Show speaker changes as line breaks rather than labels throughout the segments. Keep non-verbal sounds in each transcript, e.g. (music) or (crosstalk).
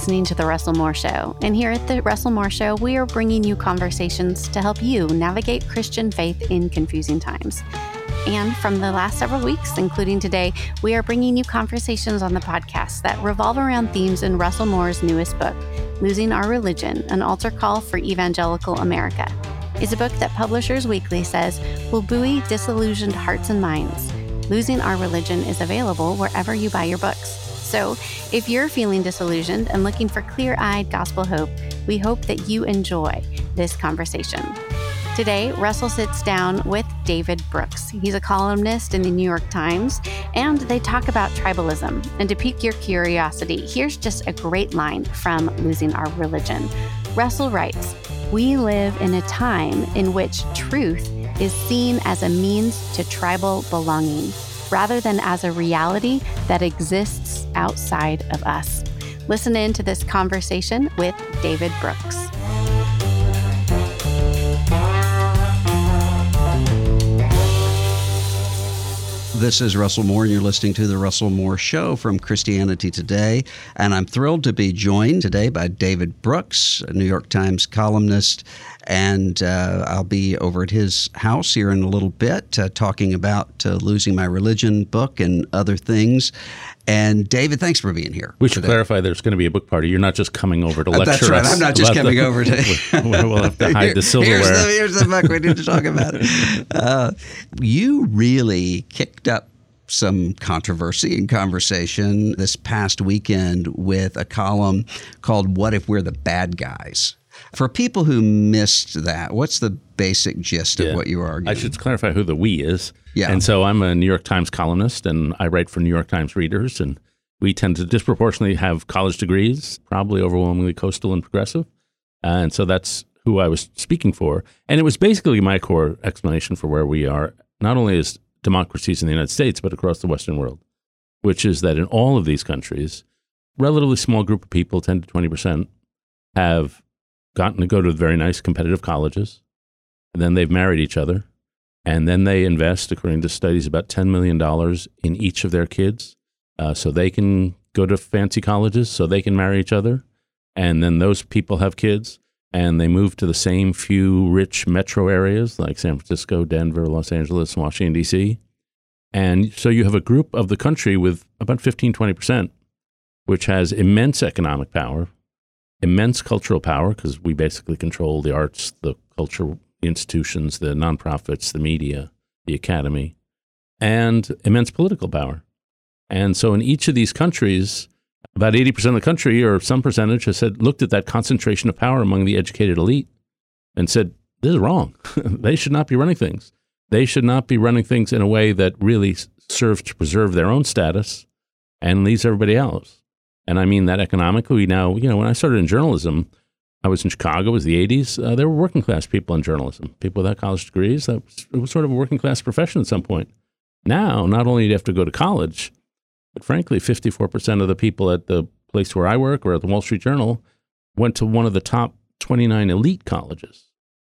listening to The Russell Moore Show. And here at The Russell Moore Show, we are bringing you conversations to help you navigate Christian faith in confusing times. And from the last several weeks, including today, we are bringing you conversations on the podcast that revolve around themes in Russell Moore's newest book, Losing Our Religion An Altar Call for Evangelical America. It's a book that Publishers Weekly says will buoy disillusioned hearts and minds. Losing Our Religion is available wherever you buy your books. So, if you're feeling disillusioned and looking for clear eyed gospel hope, we hope that you enjoy this conversation. Today, Russell sits down with David Brooks. He's a columnist in the New York Times, and they talk about tribalism. And to pique your curiosity, here's just a great line from Losing Our Religion. Russell writes We live in a time in which truth is seen as a means to tribal belonging rather than as a reality that exists outside of us. Listen in to this conversation with David Brooks.
This is Russell Moore, and you're listening to The Russell Moore Show from Christianity Today. And I'm thrilled to be joined today by David Brooks, a New York Times columnist. And uh, I'll be over at his house here in a little bit uh, talking about uh, Losing My Religion book and other things. And David, thanks for being here.
We should today. clarify there's going to be a book party. You're not just coming over to lecture
That's right.
us.
I'm not just coming (laughs) over to.
we'll have to hide the (laughs) silverware.
Here's the, here's the book we need to talk about. Uh, you really kicked up some controversy and conversation this past weekend with a column called What If We're the Bad Guys? For people who missed that, what's the basic gist
yeah.
of what you are arguing?
I should clarify who the we is.
Yeah.
And so I'm a New York Times columnist and I write for New York Times readers. And we tend to disproportionately have college degrees, probably overwhelmingly coastal and progressive. And so that's who I was speaking for. And it was basically my core explanation for where we are, not only as democracies in the United States, but across the Western world, which is that in all of these countries, relatively small group of people, 10 to 20%, have gotten to go to very nice competitive colleges. And then they've married each other. And then they invest, according to studies, about $10 million in each of their kids uh, so they can go to fancy colleges, so they can marry each other. And then those people have kids and they move to the same few rich metro areas like San Francisco, Denver, Los Angeles, Washington, D.C. And so you have a group of the country with about 15, 20%, which has immense economic power, immense cultural power, because we basically control the arts, the culture institutions, the nonprofits, the media, the academy, and immense political power. And so in each of these countries, about 80% of the country or some percentage has said, looked at that concentration of power among the educated elite and said, this is wrong. (laughs) they should not be running things. They should not be running things in a way that really serves to preserve their own status and leaves everybody else. And I mean that economically. Now, you know, when I started in journalism, I was in Chicago. It was the 80s. Uh, there were working class people in journalism, people without college degrees. That was, it was sort of a working class profession at some point. Now, not only do you have to go to college, but frankly, 54% of the people at the place where I work or at the Wall Street Journal went to one of the top 29 elite colleges.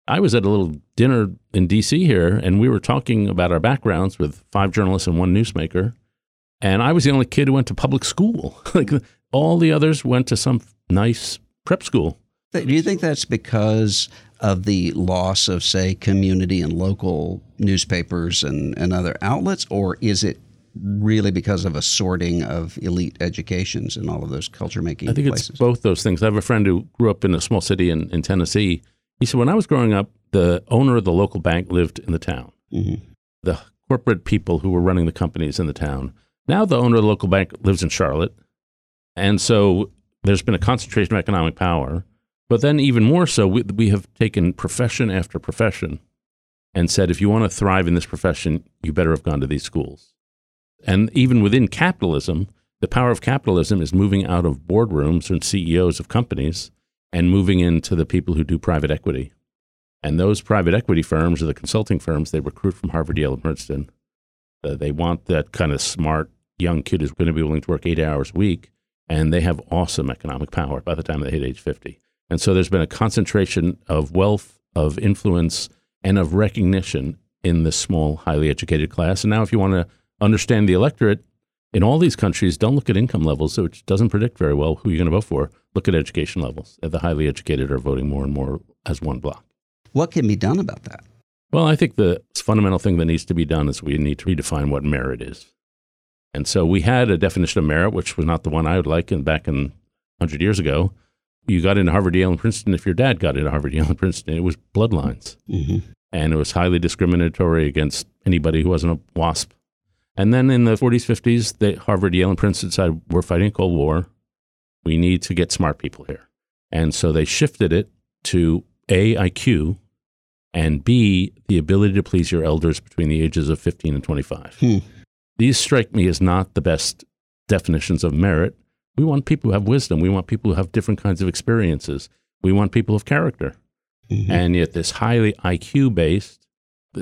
I was at a little dinner in DC here, and we were talking about our backgrounds with five journalists and one newsmaker. And I was the only kid who went to public school. (laughs) like all the others went to some nice prep school.
Do you think that's because of the loss of, say, community and local newspapers and, and other outlets, or is it really because of a sorting of elite educations and all of those culture making
I think
places?
it's both those things. I have a friend who grew up in a small city in, in Tennessee. He said, when I was growing up, the owner of the local bank lived in the town.
Mm-hmm.
The corporate people who were running the companies in the town. Now the owner of the local bank lives in Charlotte. And so there's been a concentration of economic power But then, even more so, we, we have taken profession after profession and said, if you want to thrive in this profession, you better have gone to these schools. And even within capitalism, the power of capitalism is moving out of boardrooms and CEOs of companies and moving into the people who do private equity. And those private equity firms or the consulting firms, they recruit from Harvard, Yale, and Princeton. Uh, they want that kind of smart young kid who's going to be willing to work eight hours a week. And they have awesome economic power by the time they hit age 50. And so there's been a concentration of wealth, of influence, and of recognition in this small, highly educated class. And now, if you want to understand the electorate, in all these countries, don't look at income levels, which doesn't predict very well who you're going to vote for. Look at education levels. The highly educated are voting more and more as one block.
What can be done about that?
Well, I think the fundamental thing that needs to be done is we need to redefine what merit is. And so we had a definition of merit, which was not the one I would like in, back in 100 years ago. You got into Harvard, Yale, and Princeton if your dad got into Harvard, Yale, and Princeton. It was bloodlines. Mm-hmm. And it was highly discriminatory against anybody who wasn't a WASP. And then in the 40s, 50s, they, Harvard, Yale, and Princeton said, we're fighting a Cold War. We need to get smart people here. And so they shifted it to A, IQ, and B, the ability to please your elders between the ages of 15 and 25. Hmm. These strike me as not the best definitions of merit. We want people who have wisdom. We want people who have different kinds of experiences. We want people of character. Mm-hmm. And yet, this highly IQ based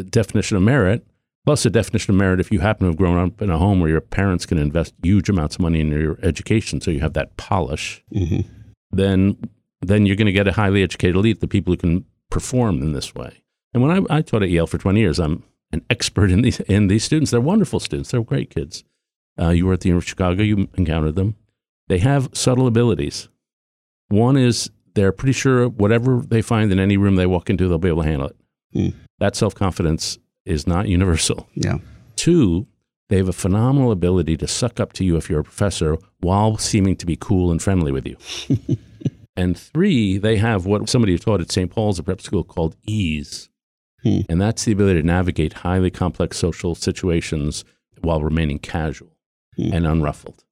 definition of merit, plus the definition of merit if you happen to have grown up in a home where your parents can invest huge amounts of money in your education, so you have that polish, mm-hmm. then then you're going to get a highly educated elite, the people who can perform in this way. And when I, I taught at Yale for 20 years, I'm an expert in these in these students. They're wonderful students. They're great kids. Uh, you were at the University of Chicago. You encountered them. They have subtle abilities. One is they're pretty sure whatever they find in any room they walk into, they'll be able to handle it. Mm. That self confidence is not universal.
Yeah.
Two, they have a phenomenal ability to suck up to you if you're a professor while seeming to be cool and friendly with you. (laughs) and three, they have what somebody taught at St. Paul's, a prep school, called ease. Hmm. And that's the ability to navigate highly complex social situations while remaining casual hmm. and unruffled.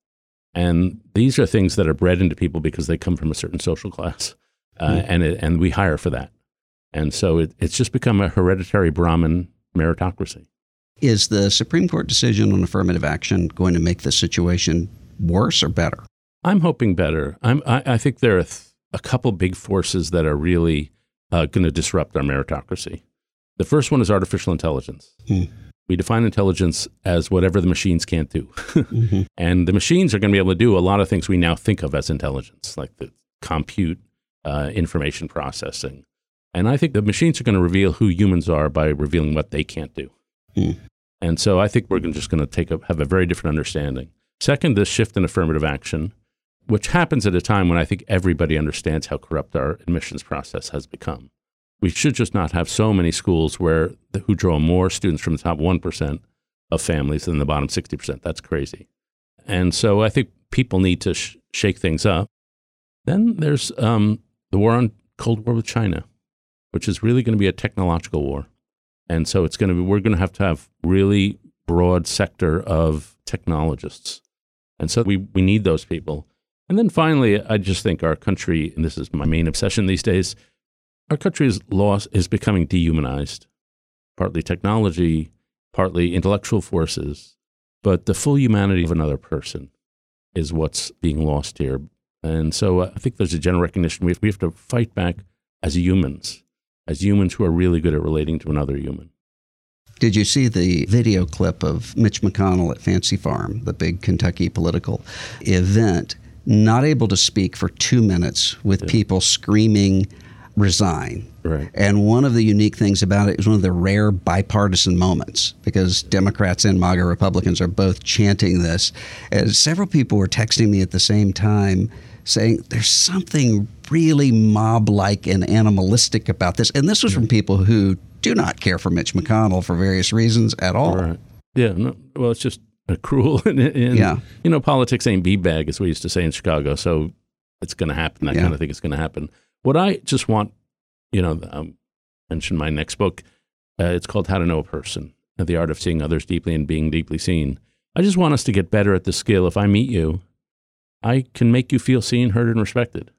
And these are things that are bred into people because they come from a certain social class, uh, hmm. and it, and we hire for that. And so it, it's just become a hereditary Brahmin meritocracy.
Is the Supreme Court decision on affirmative action going to make the situation worse or better?
I'm hoping better. I'm, I, I think there are th- a couple big forces that are really uh, going to disrupt our meritocracy. The first one is artificial intelligence. Hmm. We define intelligence as whatever the machines can't do. mm-hmm. (laughs) And the machines are going to be able to do a lot of things we now think of as intelligence, like the compute, uh, information processing. And I think the machines are going to reveal who humans are by revealing what they can't do. Hmm. And so I think we're just going to take a, have a very different understanding. Second, this shift in affirmative action, which happens at a time when I think everybody understands how corrupt our admissions process has become we should just not have so many schools where who draw more students from the top 1% of families than the bottom 60%. That's crazy. And so I think people need to sh- shake things up. Then there's um, the war on Cold War with China, which is really going to be a technological war. And so it's going to be, we're going to have to have really broad sector of technologists. And so we, we need those people. And then finally, I just think our country, and this is my main obsession these days, our country is lost is becoming dehumanized, partly technology, partly intellectual forces, but the full humanity of another person is what's being lost here. And so uh, I think there's a general recognition we have, we have to fight back as humans, as humans who are really good at relating to another human.
Did you see the video clip of Mitch McConnell at Fancy Farm, the big Kentucky political event, not able to speak for two minutes with yeah. people screaming, resign.
Right.
And one of the unique things about it is one of the rare bipartisan moments because Democrats and MAGA Republicans are both chanting this. And several people were texting me at the same time saying there's something really mob like and animalistic about this. And this was from people who do not care for Mitch McConnell for various reasons at all.
Right. Yeah. No, well, it's just cruel. (laughs) and, and,
yeah.
You know, politics ain't bag, as we used to say in Chicago. So it's going to happen. That yeah. kind of thing is going to happen. What I just want, you know, I um, mentioned my next book. Uh, it's called How to Know a Person The Art of Seeing Others Deeply and Being Deeply Seen. I just want us to get better at the skill. If I meet you, I can make you feel seen, heard, and respected.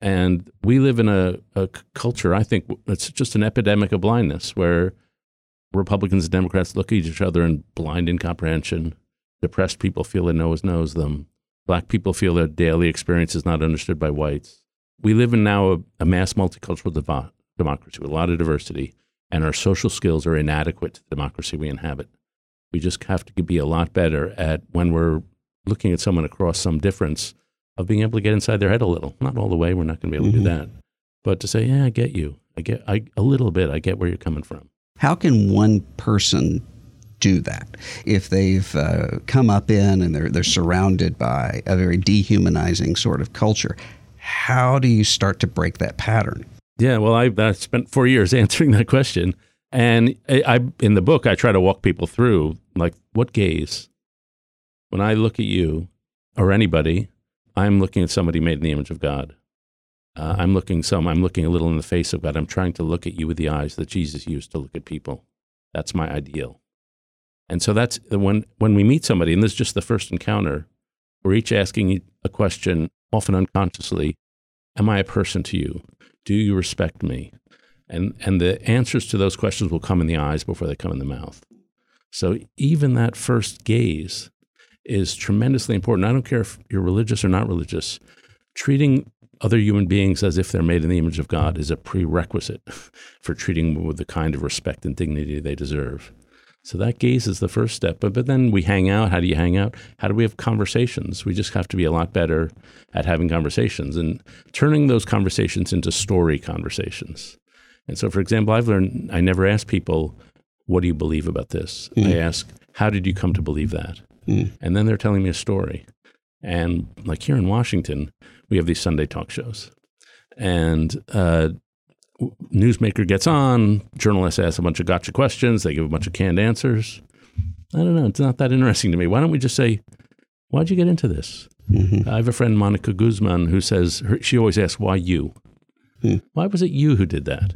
And we live in a, a culture, I think it's just an epidemic of blindness where Republicans and Democrats look at each other in blind incomprehension. Depressed people feel that no one knows them. Black people feel their daily experience is not understood by whites. We live in now a, a mass multicultural devo- democracy with a lot of diversity, and our social skills are inadequate to the democracy we inhabit. We just have to be a lot better at when we're looking at someone across some difference of being able to get inside their head a little. Not all the way, we're not going to be able mm-hmm. to do mm-hmm. that. But to say, yeah, I get you. I get I, a little bit. I get where you're coming from.
How can one person do that if they've uh, come up in and they're they're surrounded by a very dehumanizing sort of culture? How do you start to break that pattern?
Yeah, well, I, I spent four years (laughs) answering that question, and I, I in the book I try to walk people through like what gaze. When I look at you or anybody, I'm looking at somebody made in the image of God. Uh, I'm looking some. I'm looking a little in the face of God. I'm trying to look at you with the eyes that Jesus used to look at people. That's my ideal. And so that's when when we meet somebody, and this is just the first encounter. We're each asking a question, often unconsciously. Am I a person to you? Do you respect me? And and the answers to those questions will come in the eyes before they come in the mouth. So even that first gaze is tremendously important. I don't care if you're religious or not religious. Treating other human beings as if they're made in the image of God is a prerequisite (laughs) for treating them with the kind of respect and dignity they deserve. So that gaze is the first step. But, but then we hang out. How do you hang out? How do we have conversations? We just have to be a lot better at having conversations and turning those conversations into story conversations. And so, for example, I've learned I never ask people, What do you believe about this? Mm. I ask, How did you come to believe that? Mm. And then they're telling me a story. And like here in Washington, we have these Sunday talk shows. And uh, newsmaker gets on, journalist asks a bunch of gotcha questions, they give a bunch of canned answers. I don't know. It's not that interesting to me. Why don't we just say, Why'd you get into this? Mm-hmm. I have a friend, Monica Guzman, who says her, she always asks, Why you? Mm. Why was it you who did that?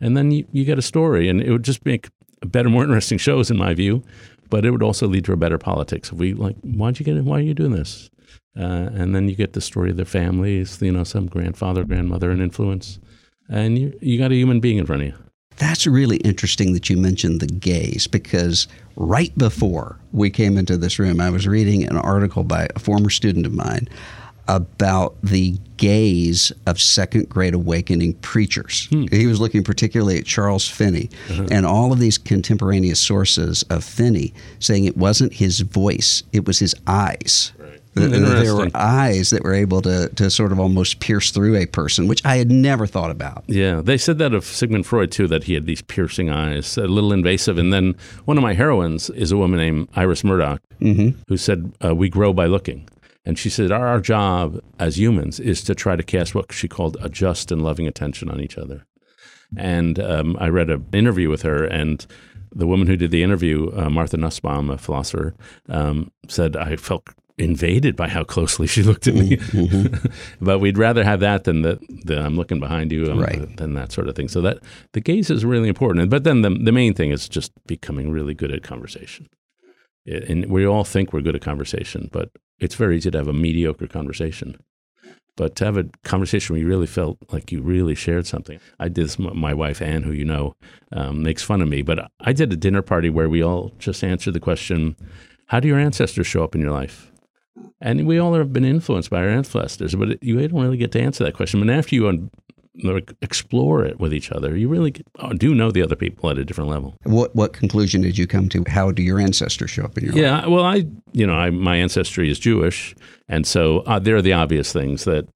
And then you, you get a story, and it would just make better, more interesting shows, in my view. But it would also lead to a better politics. If we like, why'd you get in? Why are you doing this? Uh, and then you get the story of their families, you know, some grandfather, grandmother, and influence and you you got a human being in front of you.
That's really interesting that you mentioned the gaze because right before we came into this room, I was reading an article by a former student of mine about the gaze of Second Great Awakening preachers. Hmm. He was looking particularly at Charles Finney uh-huh. and all of these contemporaneous sources of Finney saying it wasn't his voice, it was his eyes. There were eyes that were able to, to sort of almost pierce through a person, which I had never thought about.
Yeah, they said that of Sigmund Freud too, that he had these piercing eyes, a little invasive. And then one of my heroines is a woman named Iris Murdoch, mm-hmm. who said, uh, We grow by looking. And she said, our, our job as humans is to try to cast what she called a just and loving attention on each other. And um, I read an interview with her, and the woman who did the interview, uh, Martha Nussbaum, a philosopher, um, said, I felt invaded by how closely she looked at me. Mm-hmm. (laughs) but we'd rather have that than the, the I'm looking behind you, um, right. than that sort of thing. So that the gaze is really important. But then the the main thing is just becoming really good at conversation. And we all think we're good at conversation, but it's very easy to have a mediocre conversation. But to have a conversation where you really felt like you really shared something. I did this, my wife, Anne, who you know, um, makes fun of me, but I did a dinner party where we all just answered the question How do your ancestors show up in your life? And we all have been influenced by our ancestors, but you don't really get to answer that question. But after you un- explore it with each other, you really oh, do know the other people at a different level.
What what conclusion did you come to? How do your ancestors show up in your
yeah,
life?
Yeah, well, I you know I, my ancestry is Jewish, and so uh, there are the obvious things that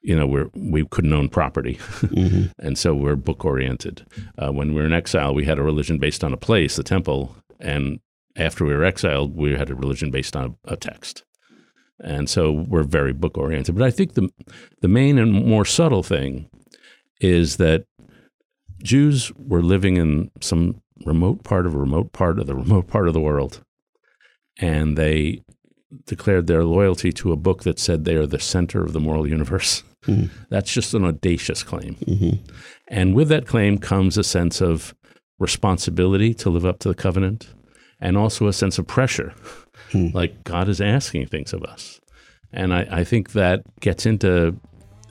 you know we're we couldn't own property, mm-hmm. (laughs) and so we're book oriented. Uh, when we were in exile, we had a religion based on a place, the temple, and after we were exiled, we had a religion based on a, a text and so we're very book oriented. But I think the the main and more subtle thing is that Jews were living in some remote part of a remote part of the (laughs) remote part of the world, and they declared their loyalty to a book that said they are the center of the moral universe. Mm-hmm. (laughs) That's just an audacious claim. Mm-hmm. And with that claim comes a sense of responsibility to live up to the covenant and also a sense of pressure Hmm. Like God is asking things of us. And I, I think that gets into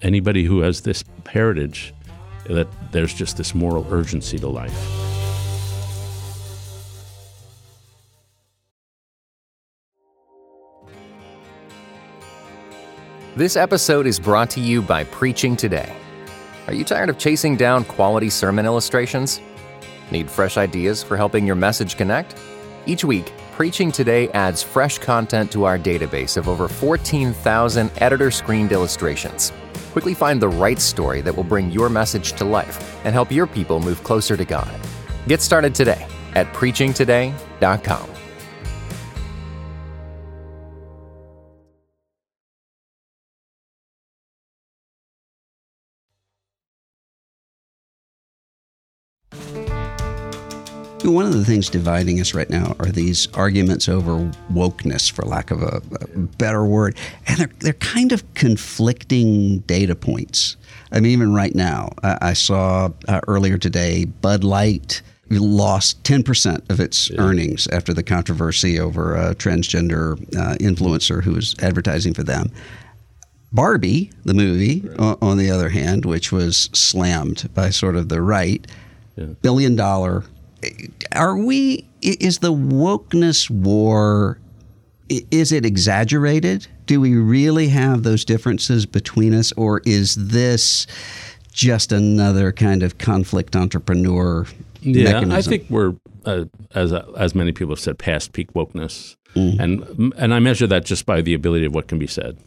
anybody who has this heritage, that there's just this moral urgency to life.
This episode is brought to you by Preaching Today. Are you tired of chasing down quality sermon illustrations? Need fresh ideas for helping your message connect? Each week, Preaching Today adds fresh content to our database of over 14,000 editor screened illustrations. Quickly find the right story that will bring your message to life and help your people move closer to God. Get started today at preachingtoday.com.
One of the things dividing us right now are these arguments over wokeness, for lack of a, a better word, and they're they're kind of conflicting data points. I mean, even right now, I, I saw uh, earlier today Bud Light lost 10% of its yeah. earnings after the controversy over a transgender uh, influencer who was advertising for them. Barbie, the movie, right. on the other hand, which was slammed by sort of the right, yeah. billion dollar are we is the wokeness war is it exaggerated do we really have those differences between us or is this just another kind of conflict entrepreneur
yeah
mechanism?
i think we're uh, as uh, as many people have said past peak wokeness mm. and and i measure that just by the ability of what can be said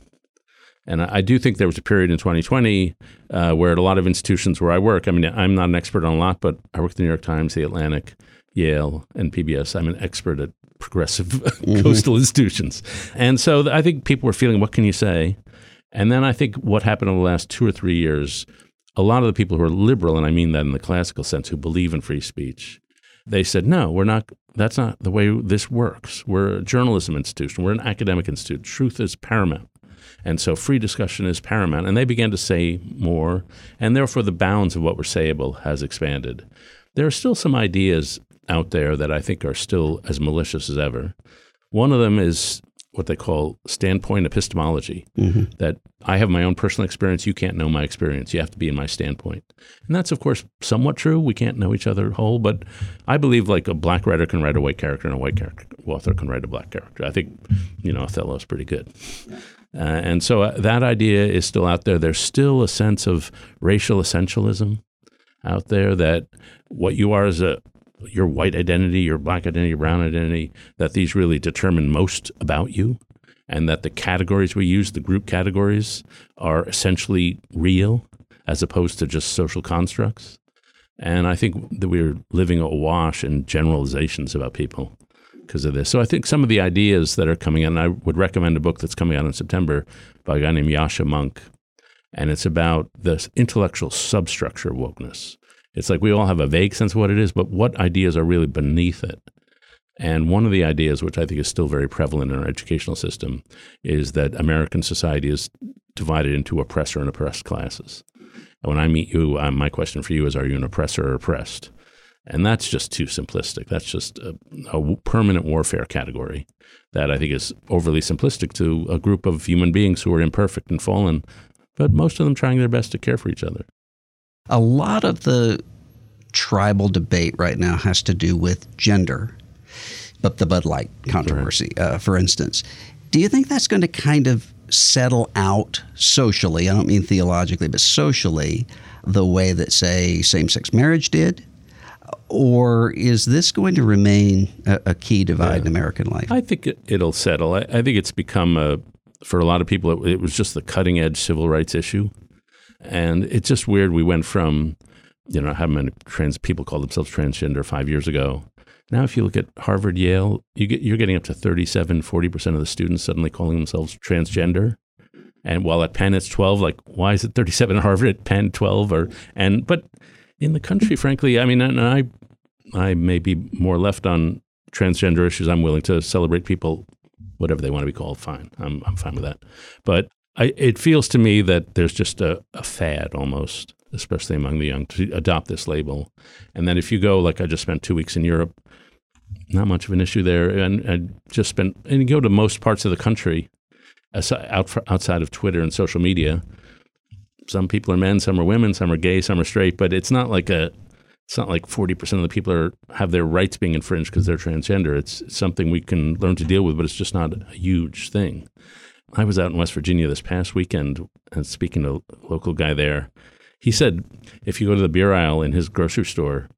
and I, do think there was a period in 2020 uh, where at a lot of institutions where I work, I mean, I'm not an expert on a lot, but I work at the New York Times, the Atlantic, Yale, and PBS. I'm an expert at progressive (laughs) mm-hmm. coastal institutions. And so I think people were feeling, what can you say? And then I think what happened in the last two or three years, a lot of the people who are liberal, and I mean that in the classical sense, who believe in free speech, they said, no, we're not, that's not the way this works. We're a journalism institution, we're an academic institute. Truth is paramount. And so free discussion is paramount. And they began to say more, and therefore the bounds of what was sayable has expanded. There are still some ideas out there that I think are still as malicious as ever. One of them is what they call standpoint epistemology mm-hmm. that I have my own personal experience. You can't know my experience. You have to be in my standpoint. And that's, of course, somewhat true. We can't know each other whole, but I believe like a black writer can write a white character and a white character, author can write a black character. I think, you know, Othello's pretty good. Uh, and so uh, that idea is still out there. There's still a sense of racial essentialism out there that what you are as a your white identity, your black identity, your brown identity, that these really determine most about you, and that the categories we use, the group categories, are essentially real as opposed to just social constructs. And I think that we're living awash in generalizations about people because of this. So I think some of the ideas that are coming out, I would recommend a book that's coming out in September by a guy named Yascha Mounk, and it's about the intellectual substructure of wokeness. It's like we all have a vague sense of what it is, but what ideas are really beneath it? And one of the ideas, which I think is still very prevalent in our educational system, is that American society is divided into oppressor and oppressed classes. And when I meet you, uh, my question for you is Are you an oppressor or oppressed? And that's just too simplistic. That's just a, a, permanent warfare category that I think is overly simplistic to a group of human beings who are imperfect and fallen, but most of them trying their best to care for each other.
A lot of the tribal debate right now has to do with gender, but the Bud Light controversy, right. uh, for instance. Do you think that's going to kind of settle out socially? I don't mean theologically, but socially, the way that, say, same sex marriage did? Or is this going to remain a, a key divide yeah. in American life?
I think it, will settle. I, I, think it's become a, for a lot of people, it, it, was just the cutting edge civil rights issue, and it's just weird. We went from, you know, how many trans people call themselves transgender five years ago. Now, if you look at Harvard, Yale, you get, you're getting up to 37, 40% of the students suddenly calling themselves transgender. And while at Penn it's 12, like why is it 37 at Harvard at Penn 12 or and but in the country, frankly, I mean, and I, I may be more left on transgender issues. I'm willing to celebrate people, whatever they want to be called. Fine, I'm I'm fine with that. But I, it feels to me that there's just a, a fad almost, especially among the young, to adopt this label. And then if you go, like I just spent two weeks in Europe, not much of an issue there. And I just spent, and you go to most parts of the country, outside of Twitter and social media, some people are men, some are women, some are gay, some are straight, but it's not like a it's not like 40% of the people are have their rights being infringed because they're transgender. It's something we can learn to deal with, but it's just not a huge thing. I was out in West Virginia this past weekend and speaking to a local guy there. He said if you go to the beer aisle in his grocery store,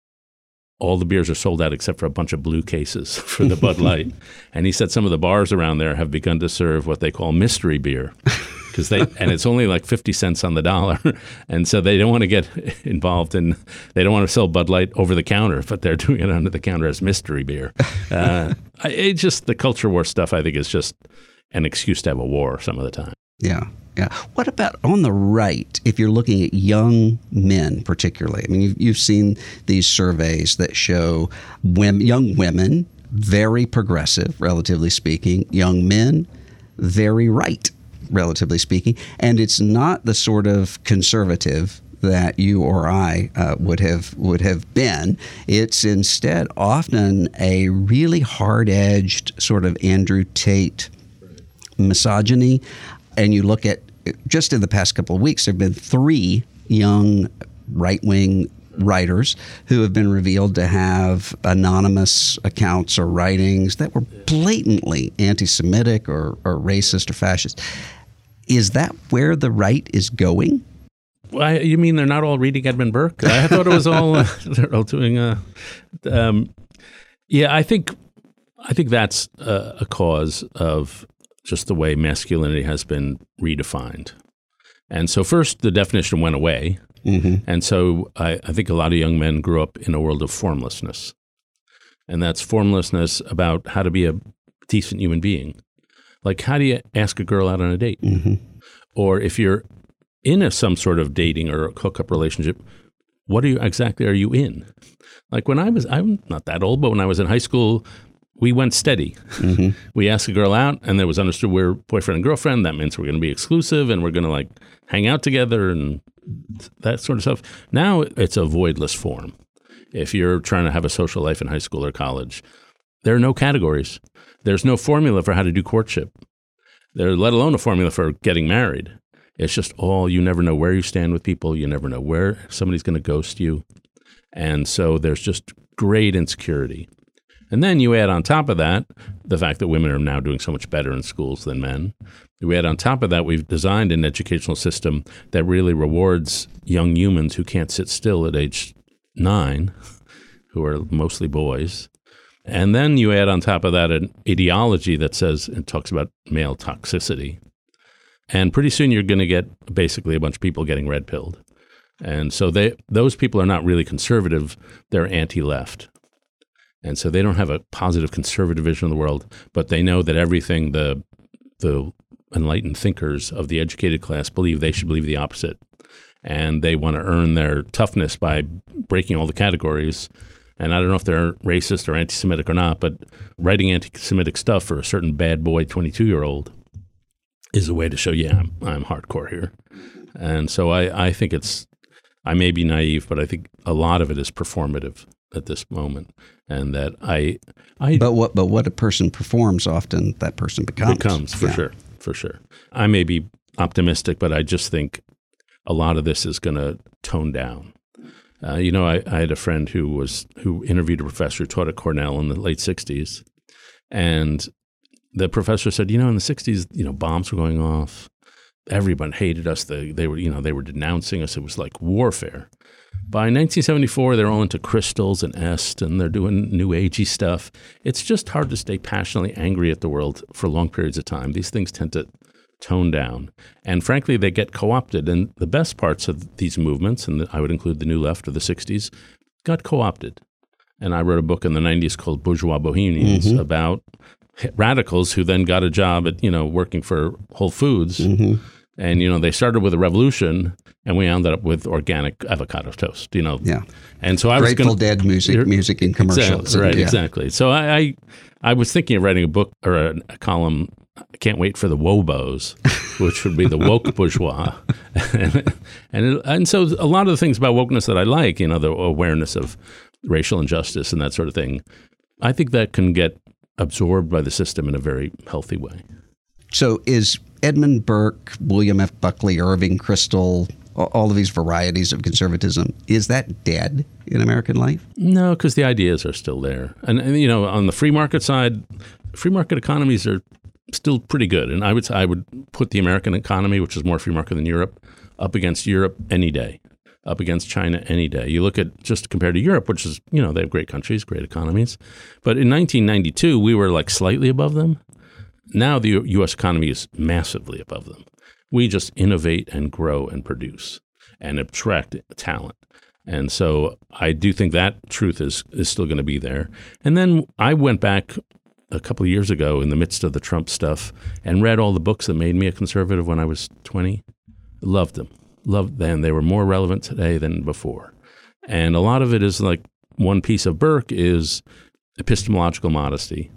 all the beers are sold out except for a bunch of blue cases (laughs) for the Bud Light. (laughs) and he said some of the bars around there have begun to serve what they call mystery beer because they and it's only like 50 cents on the dollar. (laughs) And so they don't want to get involved in they don't want to sell bud light over the counter but they're doing it under the counter as mystery beer. Uh, it just the culture war stuff i think is just an excuse to have a war some of the time
yeah yeah. What about on the right, if you're looking at young men particularly? I mean, you've, you've seen these surveys that show women, young women, very progressive, relatively speaking, young men, very right relatively speaking. And it's not the sort of conservative that you or I uh, would have would have been. It's instead often a really hard edged sort of Andrew Tate misogyny. And you look at just in the past couple of weeks, there have been three young right wing writers who have been revealed to have anonymous accounts or writings that were blatantly anti Semitic or, or racist or fascist. Is that where the right is going?
You mean they're not all reading Edmund Burke? I thought it was all (laughs) they're all doing. Uh, um, yeah, I think I think that's a cause of just the way masculinity has been redefined. And so, first, the definition went away. Mm-hmm. And so, I, I think a lot of young men grew up in a world of formlessness. And that's formlessness about how to be a decent human being. Like, how do you ask a girl out on a date? Mm-hmm. Or if you're in a, some sort of dating or hookup relationship, what are you exactly are you in? Like when I was, I'm not that old, but when I was in high school, we went steady. Mm-hmm. (laughs) we asked a girl out, and there was understood we're boyfriend and girlfriend. That means we're going to be exclusive, and we're going to like hang out together and that sort of stuff. Now it's a voidless form. If you're trying to have a social life in high school or college, there are no categories. There's no formula for how to do courtship. There, let alone a formula for getting married. It's just all you never know where you stand with people. You never know where somebody's going to ghost you, and so there's just great insecurity. And then you add on top of that the fact that women are now doing so much better in schools than men. You add on top of that, we've designed an educational system that really rewards young humans who can't sit still at age nine, who are mostly boys. And then you add on top of that an ideology that says and talks about male toxicity. And pretty soon you're going to get basically a bunch of people getting red pilled. And so they those people are not really conservative, they're anti-left. And so they don't have a positive conservative vision of the world, but they know that everything the the enlightened thinkers of the educated class believe they should believe the opposite. And they want to earn their toughness by breaking all the categories. And I don't know if they're racist or anti Semitic or not, but writing anti Semitic stuff for a certain bad boy 22 year old is a way to show, yeah, I'm, I'm hardcore here. And so I, I think it's, I may be naive, but I think a lot of it is performative at this moment, and that I, I.
But what but what a person performs, often that person becomes.
Becomes for yeah. sure, for sure. I may be optimistic, but I just think a lot of this is going to tone down. Uh, you know, I, I, had a friend who was who interviewed a professor who taught at Cornell in the late '60s, and the professor said, you know, in the '60s, you know, bombs were going off. Everyone hated us. They, they were, you know, they were denouncing us. It was like warfare. By 1974, they're all into crystals and est, and they're doing new agey stuff. It's just hard to stay passionately angry at the world for long periods of time. These things tend to tone down. And frankly, they get co opted. And the best parts of these movements, and I would include the New Left of the 60s, got co opted. And I wrote a book in the 90s called Bourgeois Bohemians mm-hmm. about radicals who then got a job at, you know, working for Whole Foods. Mm-hmm. And, you know, they started with a revolution and we ended up with organic avocado toast. You know,
yeah.
And so
I
was
Grateful Dead music, music in commercials,
exactly, right? yeah. Exactly. So I, I, I was thinking of writing a book or a, a column. I can't wait for the wobos, which would be the woke (laughs) bourgeois, and and, it, and so a lot of the things about wokeness that I like, you know, the awareness of racial injustice and that sort of thing, I think that can get absorbed by the system in a very healthy way.
So is Edmund Burke, William F. Buckley, Irving Kristol, all of these varieties of conservatism, is that dead in American life?
No, because the ideas are still there. And, and, you know, on the free market side, free market economies are still pretty good. And I would I would put the American economy, which is more free market than Europe, up against Europe any day, up against China any day. You look at just compared to Europe, which is you know they have great countries, great economies, but in 1992 we were like slightly above them. Now the U.S. economy is massively above them. We just innovate and grow and produce and attract talent. And so I do think that truth is is still going to be there. And then I went back a couple of years ago in the midst of the Trump stuff and read all the books that made me a conservative when I was 20. Loved them. Loved them. They were more relevant today than before. And a lot of it is like one piece of Burke is epistemological modesty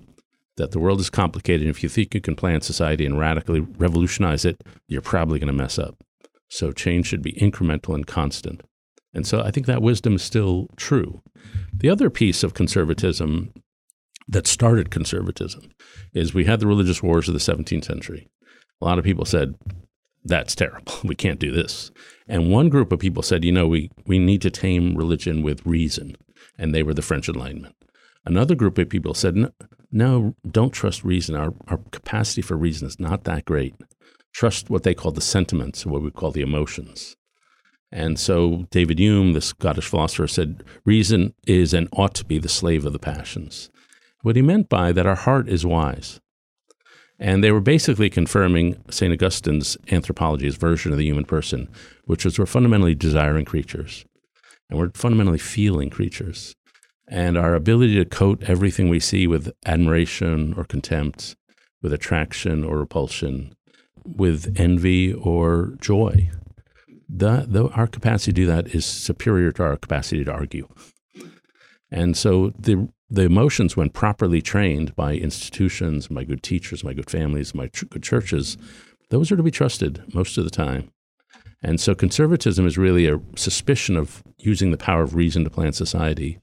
that the world is complicated. And if you think you can plan society and radically revolutionize it, you're probably going to mess up. So change should be incremental and constant. And so I think that wisdom is still true. The other piece of conservatism that started conservatism is we had the religious wars of the 17th century. A lot of people said, that's terrible. (laughs) We can't do this. And one group of people said, you know, we, we need to tame religion with reason. And they were the French Enlightenment. Another group of people said, no, no don't trust reason. Our, our capacity for reason is not that great. Trust what they call the sentiments, or what we call the emotions. And so David Hume, the Scottish philosopher, said, reason is and ought to be the slave of the passions. What he meant by that our heart is wise. And they were basically confirming St. Augustine's anthropology, his version of the human person, which was we're fundamentally desiring creatures and we're fundamentally feeling creatures. And our ability to coat everything we see with admiration or contempt, with attraction or repulsion, with envy or joy, the, the, our capacity to do that is superior to our capacity to argue. And so the the emotions, when properly trained by institutions, by good teachers, by good families, by ch- good churches, those are to be trusted most of the time. And so conservatism is really a suspicion of using the power of reason to plan society,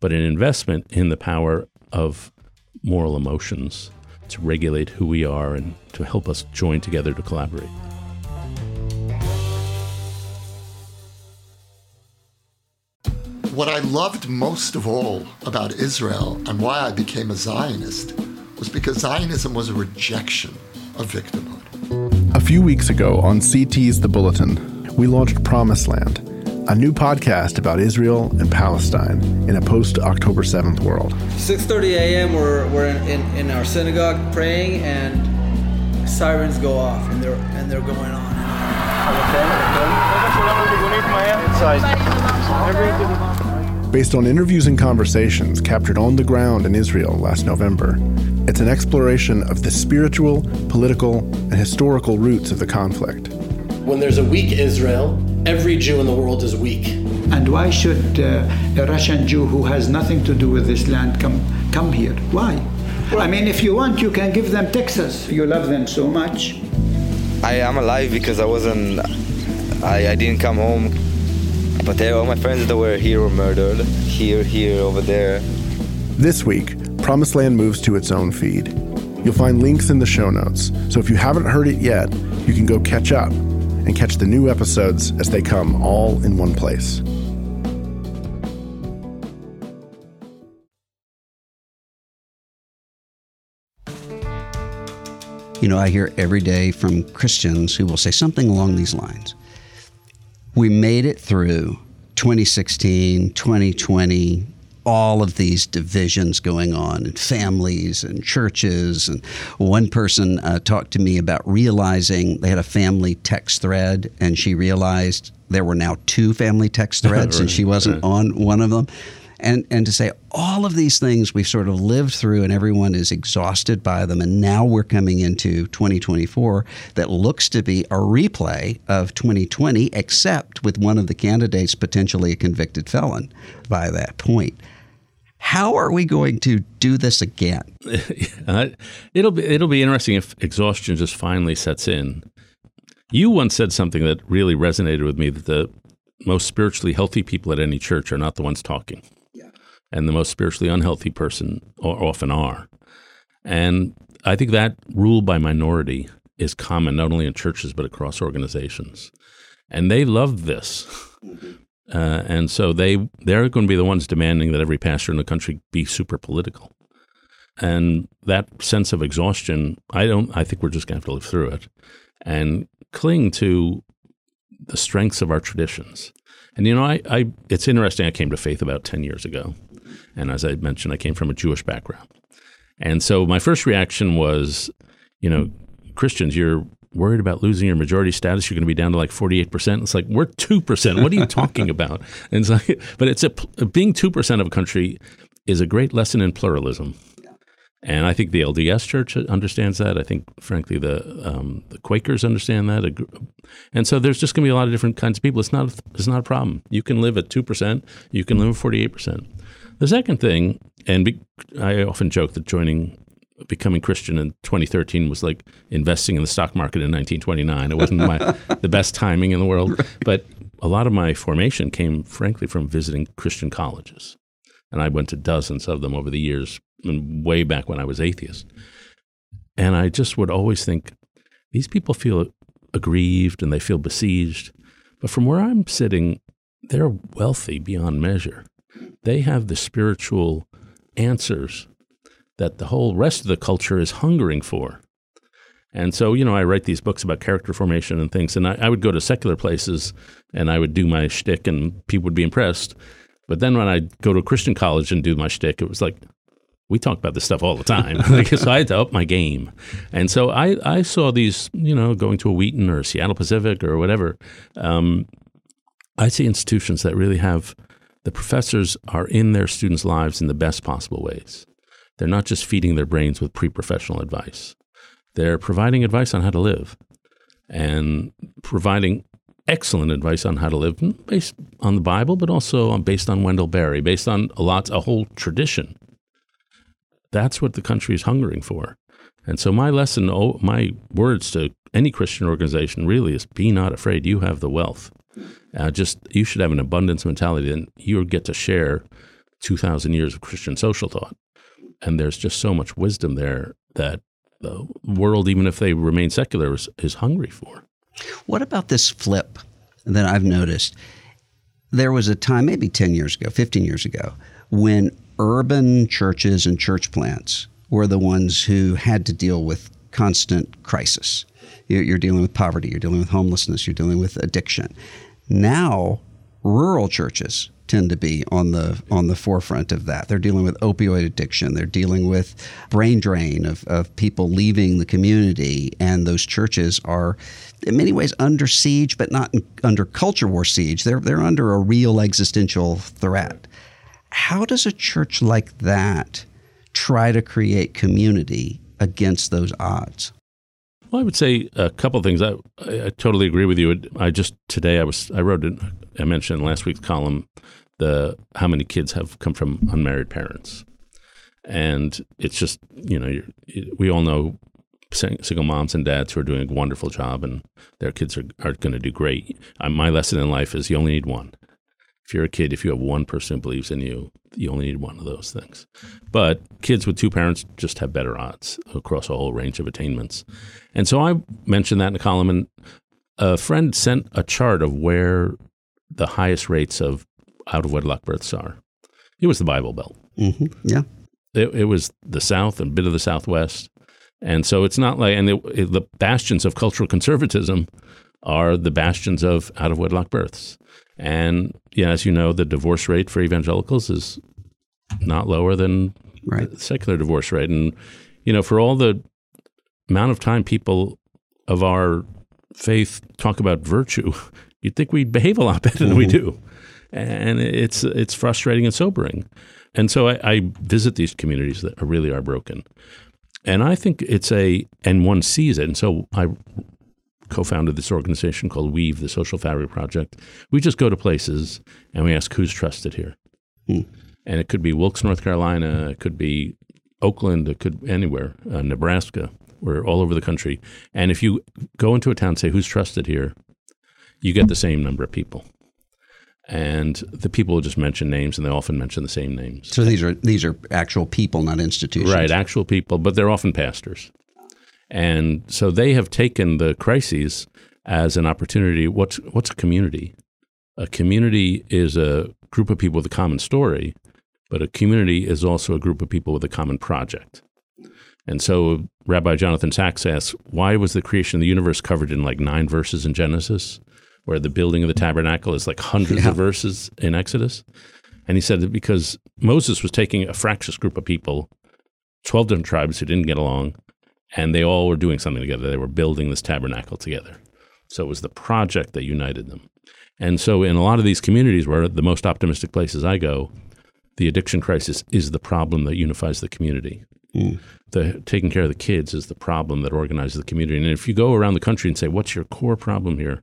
but an investment in the power of moral emotions to regulate who we are and to help us join together to collaborate.
What I loved most of all about Israel and why I became a Zionist was because Zionism was a rejection of victimhood.
A few weeks ago on CT's The Bulletin, we launched Promised Land, a new podcast about Israel and Palestine in a post-October 7th world.
6.30 a.m. we're, we're in, in, in our synagogue praying and sirens go off and they're, and they're going on.
Based on interviews and conversations captured on the ground in Israel last November, it's an exploration of the spiritual, political, and historical roots of the conflict.
When there's a weak Israel, every Jew in the world is weak.
And why should uh, a Russian Jew who has nothing to do with this land come come here? Why? I mean, if you want, you can give them Texas. You love them so much.
I am alive because I wasn't. I, I didn't come home. But all my friends that were here were murdered. Here, here, over there.
This week, Promised Land moves to its own feed. You'll find links in the show notes, so if you haven't heard it yet, you can go catch up and catch the new episodes as they come all in one place.
You know, I hear every day from Christians who will say something along these lines. We made it through 2016, 2020, all of these divisions going on in families and churches. And one person uh, talked to me about realizing they had a family text thread, and she realized there were now two family text (laughs) threads, right, and she wasn't right. on one of them and and to say all of these things we've sort of lived through and everyone is exhausted by them and now we're coming into 2024 that looks to be a replay of 2020 except with one of the candidates potentially a convicted felon by that point how are we going to do this again (laughs)
it'll be it'll be interesting if exhaustion just finally sets in you once said something that really resonated with me that the most spiritually healthy people at any church are not the ones talking and the most spiritually unhealthy person often are. And I think that rule by minority is common not only in churches but across organizations. and they love this. Mm-hmm. Uh, and so they they're going to be the ones demanding that every pastor in the country be super political. And that sense of exhaustion, I don't. I think we're just going to have to live through it, and cling to the strengths of our traditions. And you know, I, I it's interesting. I came to faith about ten years ago, and as I mentioned, I came from a Jewish background, and so my first reaction was, you know, Christians, you're worried about losing your majority status. You're going to be down to like 48%. It's like, we're 2%. What are you (laughs) talking about? And it's like, but it's a, being 2% of a country is a great lesson in pluralism. And I think the LDS Church understands that. I think, frankly, the um, the Quakers understand that. And so there's just going to be a lot of different kinds of people. It's not it's not a problem. You can live at two percent. You can live at forty eight percent. The second thing, and be, I often joke that joining becoming Christian in 2013 was like investing in the stock market in 1929. It wasn't my (laughs) the best timing in the world, right. but a lot of my formation came frankly from visiting Christian colleges. And I went to dozens of them over the years, way back when I was atheist. And I just would always think these people feel aggrieved and they feel besieged. But from where I'm sitting, they're wealthy beyond measure. They have the spiritual answers that the whole rest of the culture is hungering for. And so, you know, I write these books about character formation and things, and I, I would go to secular places and I would do my shtick, and people would be impressed. But then when I'd go to a Christian college and do my shtick, it was like, we talk about this stuff all the time. (laughs) so I had to up my game. And so I, I saw these, you know, going to a Wheaton or a Seattle Pacific or whatever. Um, I see institutions that really have the professors are in their students' lives in the best possible ways. They're not just feeding their brains with pre professional advice, they're providing advice on how to live and providing excellent advice on how to live based on the Bible, but also based on Wendell Berry, based on a lot, a whole tradition. That's what the country is hungering for. And so my lesson, oh, my words to any Christian organization really is be not afraid. You have the wealth. Uh, just you should have an abundance mentality, and you get to share 2,000 years of Christian social thought and there's just so much wisdom there that the world, even if they remain secular, is, is hungry for.
What about this flip that I've noticed? There was a time, maybe 10 years ago, 15 years ago, when urban churches and church plants were the ones who had to deal with constant crisis. You're dealing with poverty, you're dealing with homelessness, you're dealing with addiction. Now, rural churches tend to be on the on the forefront of that. They're dealing with opioid addiction. They're dealing with brain drain of, of people leaving the community, and those churches are in many ways under siege, but not in, under culture war siege. They're they're under a real existential threat. How does a church like that try to create community against those odds?
Well, I would say a couple of things. I, I, I totally agree with you. I just today I was I wrote it. I mentioned in last week's column the how many kids have come from unmarried parents, and it's just you know we all know single moms and dads who are doing a wonderful job and their kids are, are going to do great. Uh, my lesson in life is you only need one. If you're a kid, if you have one person who believes in you, you only need one of those things. But kids with two parents just have better odds across a whole range of attainments. And so I mentioned that in a column, and a friend sent a chart of where the highest rates of out of wedlock births are. It was the Bible Belt.
Mm-hmm. Yeah.
It, it, was the South and a bit of the Southwest. And so it's not like, and it, it, the bastions of cultural conservatism are the bastions of out of wedlock births. And yeah, as you know, the divorce rate for evangelicals is not lower than right. the secular divorce rate. And, you know, for all the amount of time people of our faith talk about virtue, you'd think we'd behave a lot (laughs) better mm-hmm. than we mm-hmm. do and it's it's frustrating and sobering. And so I, I visit these communities that really are broken, and I think it's a and one sees it. And so I co-founded this organization called Weave, the Social Fabric Project. We just go to places and we ask who's trusted here, hmm. and it could be Wilkes, North Carolina, it could be Oakland, it could anywhere, uh, Nebraska. We're all over the country, and if you go into a town and say who's trusted here, you get the same number of people and the people will just mention names, and they often mention the same names.
So these are these are actual people, not institutions,
right? Actual people, but they're often pastors, and so they have taken the crises as an opportunity. What's what's a community? A community is a group of people with a common story, but a community is also a group of people with a common project. And so Rabbi Jonathan Sacks asks, why was the creation of the universe covered in like nine verses in Genesis, where the building of the tabernacle is like hundreds
Yeah.
of verses in Exodus? And he said that because Moses was taking a fractious group of people, 12 different tribes who didn't get along, and they all were doing something together. They were building this tabernacle together. So it was the project that united them. And so in a lot of these communities where the most optimistic places I go, the addiction crisis is the problem that unifies the community. Hmm. The taking care of the kids is the problem that organizes the community. And if you go around the country and say, "What's your core problem here?"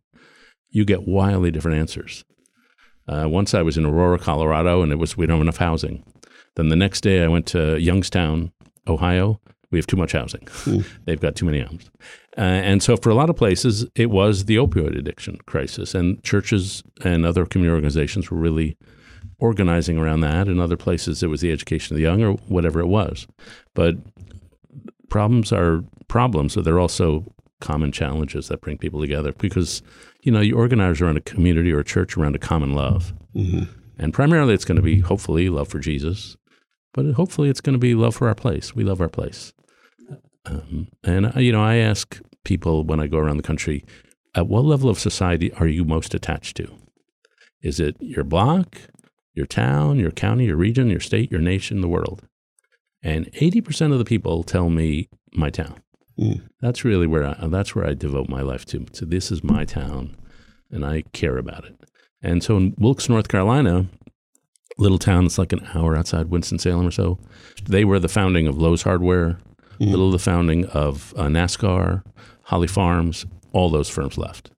You get wildly different answers. Uh, once I was in Aurora, Colorado, and it was we don't have enough housing. Then the next day I went to Youngstown, Ohio. We have too much housing. (laughs) They've got too many homes. Uh, and so for a lot of places, it was the opioid addiction crisis, and churches and other community organizations were really organizing around that. In other places, it was the education of the young or whatever it was. But problems are problems, but they're also common challenges that bring people together because, you know, you organize around a community or a church around a common love. And primarily it's going to be, hopefully, love for Jesus, but hopefully it's going to be love for our place. We love our place. Um, and, uh, you know, I ask people when I go around the country, at what level of society are you most attached to? Is it your block, your town, your county, your region, your state, your nation, the world? And 80% of the people tell me my town. That's really where I, that's where I devote my life to. So this is my town, and I care about it. And so in Wilkes, North Carolina, little town that's like an hour outside Winston Salem or so, they were the founding of Lowe's Hardware, little the founding of uh, NASCAR, Holly Farms. All those firms left,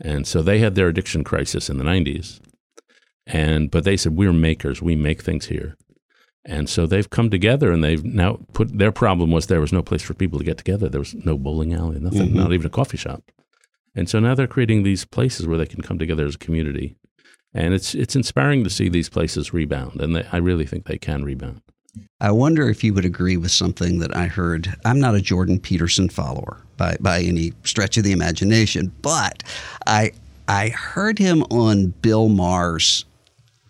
and so they had their addiction crisis in the '90s. And but they said we're makers, we make things here. And so they've come together and they've now put their problem was there was no place for people to get together. There was no bowling alley, nothing, mm-hmm. not even a coffee shop. And so now they're creating these places where they can come together as a community. And it's it's inspiring to see these places rebound. And they, I really think they can rebound.
I wonder if you would agree with something that I heard. I'm not a Jordan Peterson follower by, by any stretch of the imagination, but I I heard him on Bill Maher's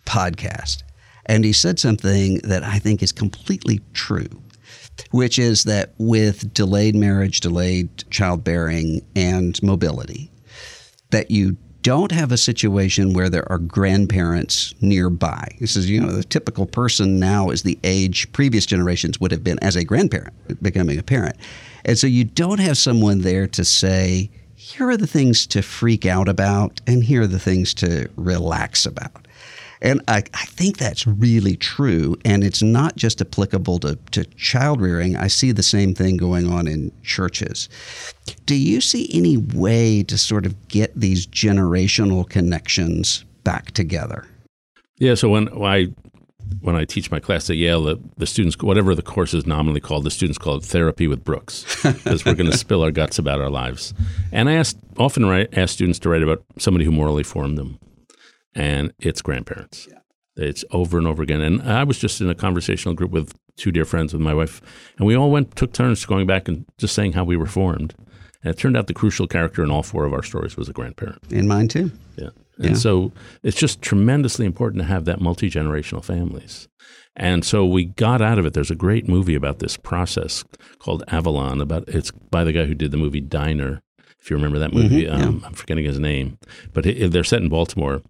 podcast, and he said something that I think is completely true, which is that with delayed marriage, delayed childbearing, and mobility, that you don't have a situation where there are grandparents nearby. He says, you know, the typical person now is the age previous generations would have been as a grandparent, becoming a parent. And so you don't have someone there to say, here are the things to freak out about, and here are the things to relax about. And I, I think that's really true. And it's not just applicable to, to child rearing. I see the same thing going on in churches. Do you see any way to sort of get these generational connections back together?
Yeah. So when, I when I teach my class at Yale, the, the students, whatever the course is nominally called, the students call it therapy with Brooks because we're going (laughs) to spill our guts about our lives. And I ask, often write, ask students to write about somebody who morally formed them, and it's grandparents. It's over and over again. And I was just in a conversational group with two dear friends with my wife, and we all went took turns going back and just saying how we were formed. And it turned out the crucial character in all four of our stories was a grandparent.
In mine too.
Yeah. And
Yeah.
so it's just tremendously important to have that multi generational families. And so we got out of it. There's a great movie about this process called Avalon. About it's by the guy who did the movie Diner. If you remember that movie,
Mhm, yeah.
um, I'm forgetting his name, but it, they're set in Baltimore,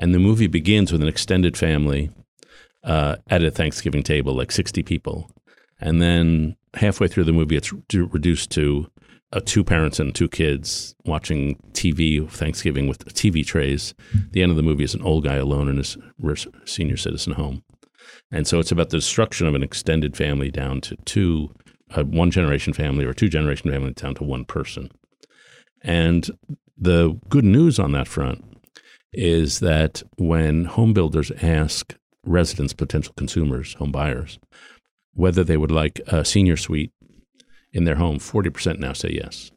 and the movie begins with an extended family uh, at a Thanksgiving table, like 60 people, and then halfway through the movie, it's re- reduced to uh, two parents and two kids watching TV Thanksgiving with TV trays. The end of the movie is an old guy alone in his senior citizen home. And so it's about the destruction of an extended family down to two, a one generation family or two generation family down to one person. And the good news on that front is that when home builders ask residents, potential consumers, home buyers, whether they would like a senior suite in their home, 40% now say yes.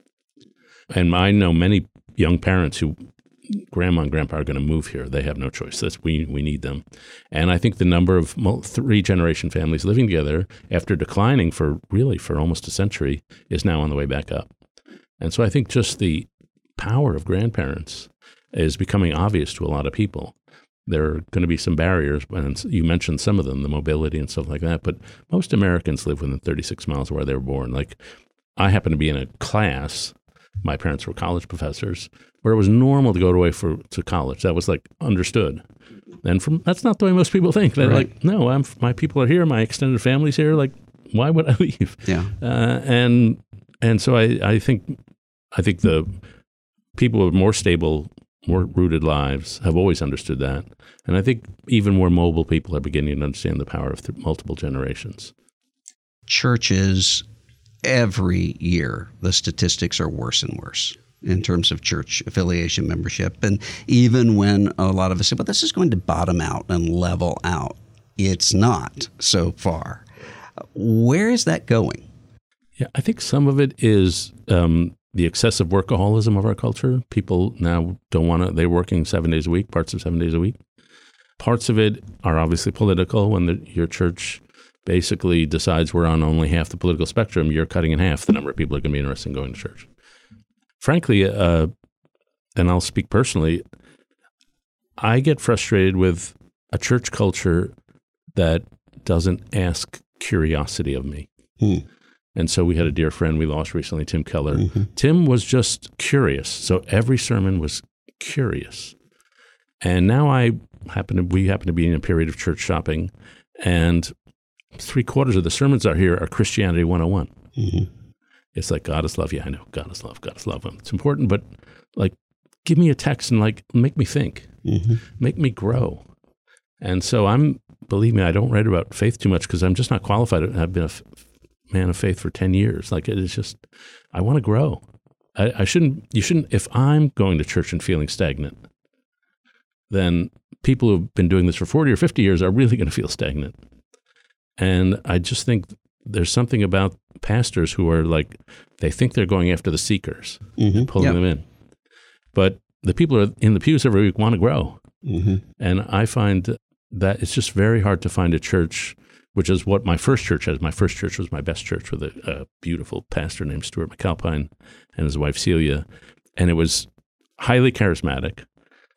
And I know many young parents who grandma and grandpa are going to move here. They have no choice. That's we we need them. And I think the number of three generation families living together after declining for really for almost a century is now on the way back up. And so I think just the power of grandparents is becoming obvious to a lot of people. There are going to be some barriers, and you mentioned some of them, the mobility and stuff like that. But most Americans live within 36 miles of where they were born. Like, I happen to be in a class. My parents were college professors, where it was normal to go away for to college. That was like understood. And from that's not the way most people think. They're
Right.
like, no, I'm my people are here, my extended family's here. Like, why would I (laughs) leave?
Yeah.
Uh, and and so I, I think I think the people with more stable, more rooted lives have always understood that, and I think even more mobile people are beginning to understand the power of th- multiple generations.
churches every year the statistics are worse and worse in terms of church affiliation membership. And even when a lot of us say well this is going to bottom out and level out it's not so far. Where is that going
Yeah, I think some of it is um, the excessive workaholism of our culture. People now don't want to, they're working seven days a week, parts of seven days a week. Parts of it are obviously political. When the, your church basically decides we're on only half the political spectrum, you're cutting in half the number of people that are going to be interested in going to church. Frankly, uh, and I'll speak personally, I get frustrated with a church culture that doesn't ask curiosity of me. And so we had a dear friend we lost recently, Tim Keller. Mm-hmm. Tim was just curious. So every sermon was curious. And now I happen to, we happen to be in a period of church shopping, and three quarters of the sermons out here are Christianity 101. Mm-hmm. It's like, God is love. Yeah, I know. God is love. God is love. It's important, but like, give me a text and like, make me think, mm-hmm. make me grow. And so I'm, believe me, I don't write about faith too much because I'm just not qualified. I've been a f- man of faith for 10 years. Like it is just, I want to grow. I, I shouldn't, you shouldn't, if I'm going to church and feeling stagnant, then people who've been doing this for 40 or 50 years are really (laughs) going to feel stagnant. And I just think there's something about pastors who are like, they think they're going after the seekers and pulling
Yeah.
them in. But the people who are in the pews every week want to grow.
Mhm.
And I find that it's just very hard to find a church, which is what my first church has. My first church was my best church with a, a beautiful pastor named Stuart McAlpine and his wife Celia. And it was highly charismatic.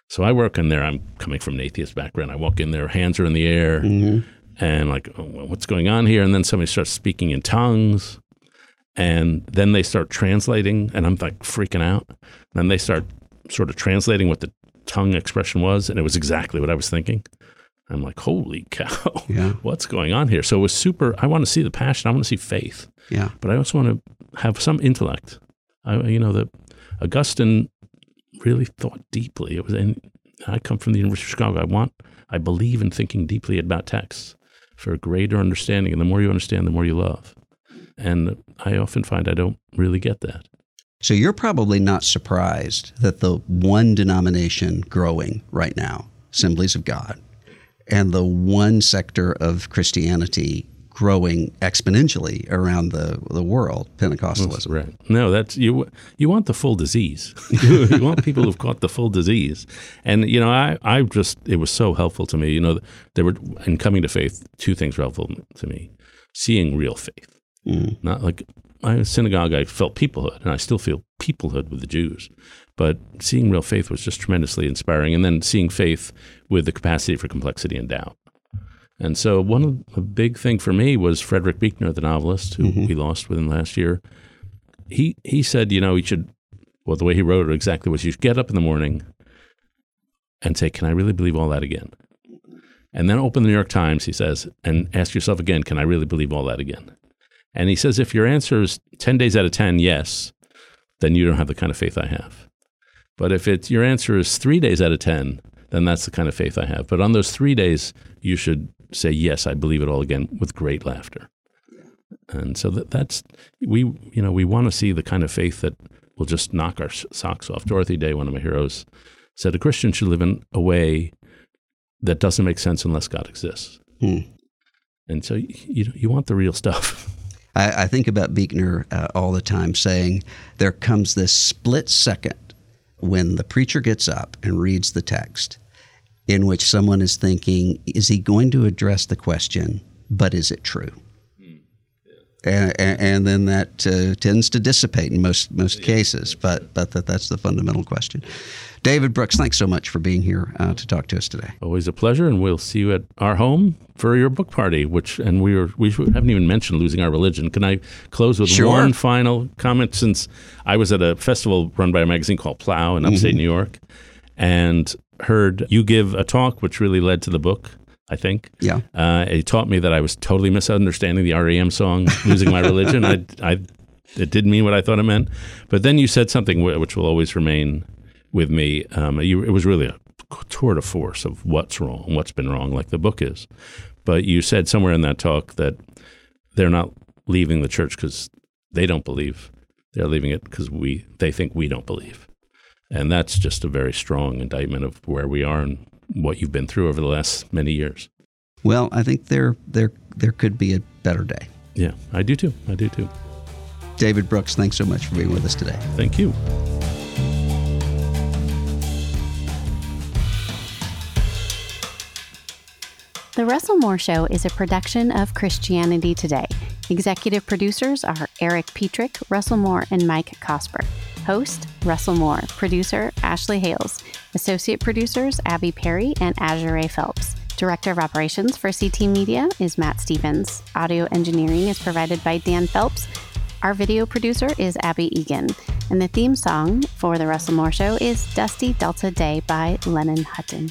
So I work in there. I'm coming from an atheist background. I walk in there, hands are in the air, mm-hmm. and like, oh, what's going on here? And then somebody starts speaking in tongues, and then they start translating, and I'm like freaking out. And then they start sort of translating what the tongue expression was, and it was exactly what I was thinking. I'm like, holy cow, (laughs)
Yeah.
what's going on here? So it was super. I want to see the passion. I want to see faith,
yeah
but I also want to have some intellect. I, you know, the Augustine really thought deeply. It was, and I come from the University of Chicago. I want, I believe in thinking deeply about texts for a greater understanding. And the more you understand, the more you love. And I often find I don't really get that.
so you're probably not surprised that the one denomination growing right now assemblies of god and the one sector of christianity growing exponentially around the, the world pentecostalism
Right. No, that's you. You want the full disease. (laughs) you, want people who've caught the full disease. And you know, I, I just it was so helpful to me. You know, there were in coming to faith, two things were helpful to me: seeing real faith, mm. not like in synagogue. I felt peoplehood, and I still feel peoplehood with the Jews. But seeing real faith was just tremendously inspiring. And then seeing faith with the capacity for complexity and doubt. And so one of the big thing for me was Frederick Buechner, the novelist who mm-hmm. we lost within last year. He he said, you know, you should well the way he wrote it exactly was you should get up in the morning and say, Can I really believe all that again? And then open the New York Times, he says, and ask yourself again, can I really believe all that again? And he says if your answer is ten days out of ten, yes, then you don't have the kind of faith I have. But if it's your answer is three days out of ten, then that's the kind of faith I have. But on those three days, you should say, Yes, I believe it all again with great laughter. And so that, that's we you know we want to see the kind of faith that will just knock our socks off. Dorothy Day, one of my heroes, said a Christian should live in a way that doesn't make sense unless God exists.
Hmm.
And so you you, you want the real stuff. (laughs)
I, I think about Buechner uh, all the time saying there comes this split second when the preacher gets up and reads the text in which someone is thinking, is he going to address the question, but is it true? And, and then that uh, tends to dissipate in most most cases. But but that, that's the fundamental question. David Brooks, thanks so much for being here uh, to talk to us today.
Always a pleasure, and we'll see you at our home for your book party. Which and we were we haven't even mentioned losing our religion. Can I close with
Sure.
one final comment? Since I was at a festival run by a magazine called Plough in upstate
Mhm.
New York, and heard you give a talk, which really led to the book. I think.
Yeah.
Uh, it taught me that I was totally misunderstanding the REM song "Losing My Religion." I, I, it didn't mean what I thought it meant. But then you said something which will always remain with me. Um, you, it was really a tour de force of what's wrong, what's been wrong, like the book is. But you said somewhere in that talk that they're not leaving the church because they don't believe; they're leaving it because we they think we don't believe, and that's just a very strong indictment of where we are and what you've been through over the last many years.
Well, I think there there there could be a better day.
Yeah, I do too. I do too.
David Brooks, thanks so much for being with us today.
Thank you.
The Russell Moore Show is a production of Christianity Today. Executive producers are Erik Petrik, Russell Moore, and Mike Cosper. Host, Russell Moore. Producer, Ashley Hales. Associate producers, Abby Perry and Azure Phelps. Director of Operations for CT Media is Matt Stevens. Audio engineering is provided by Dan Phelps. Our video producer is Abby Egan. And the theme song for The Russell Moore Show is Dusty Delta Day by Lennon Hutton.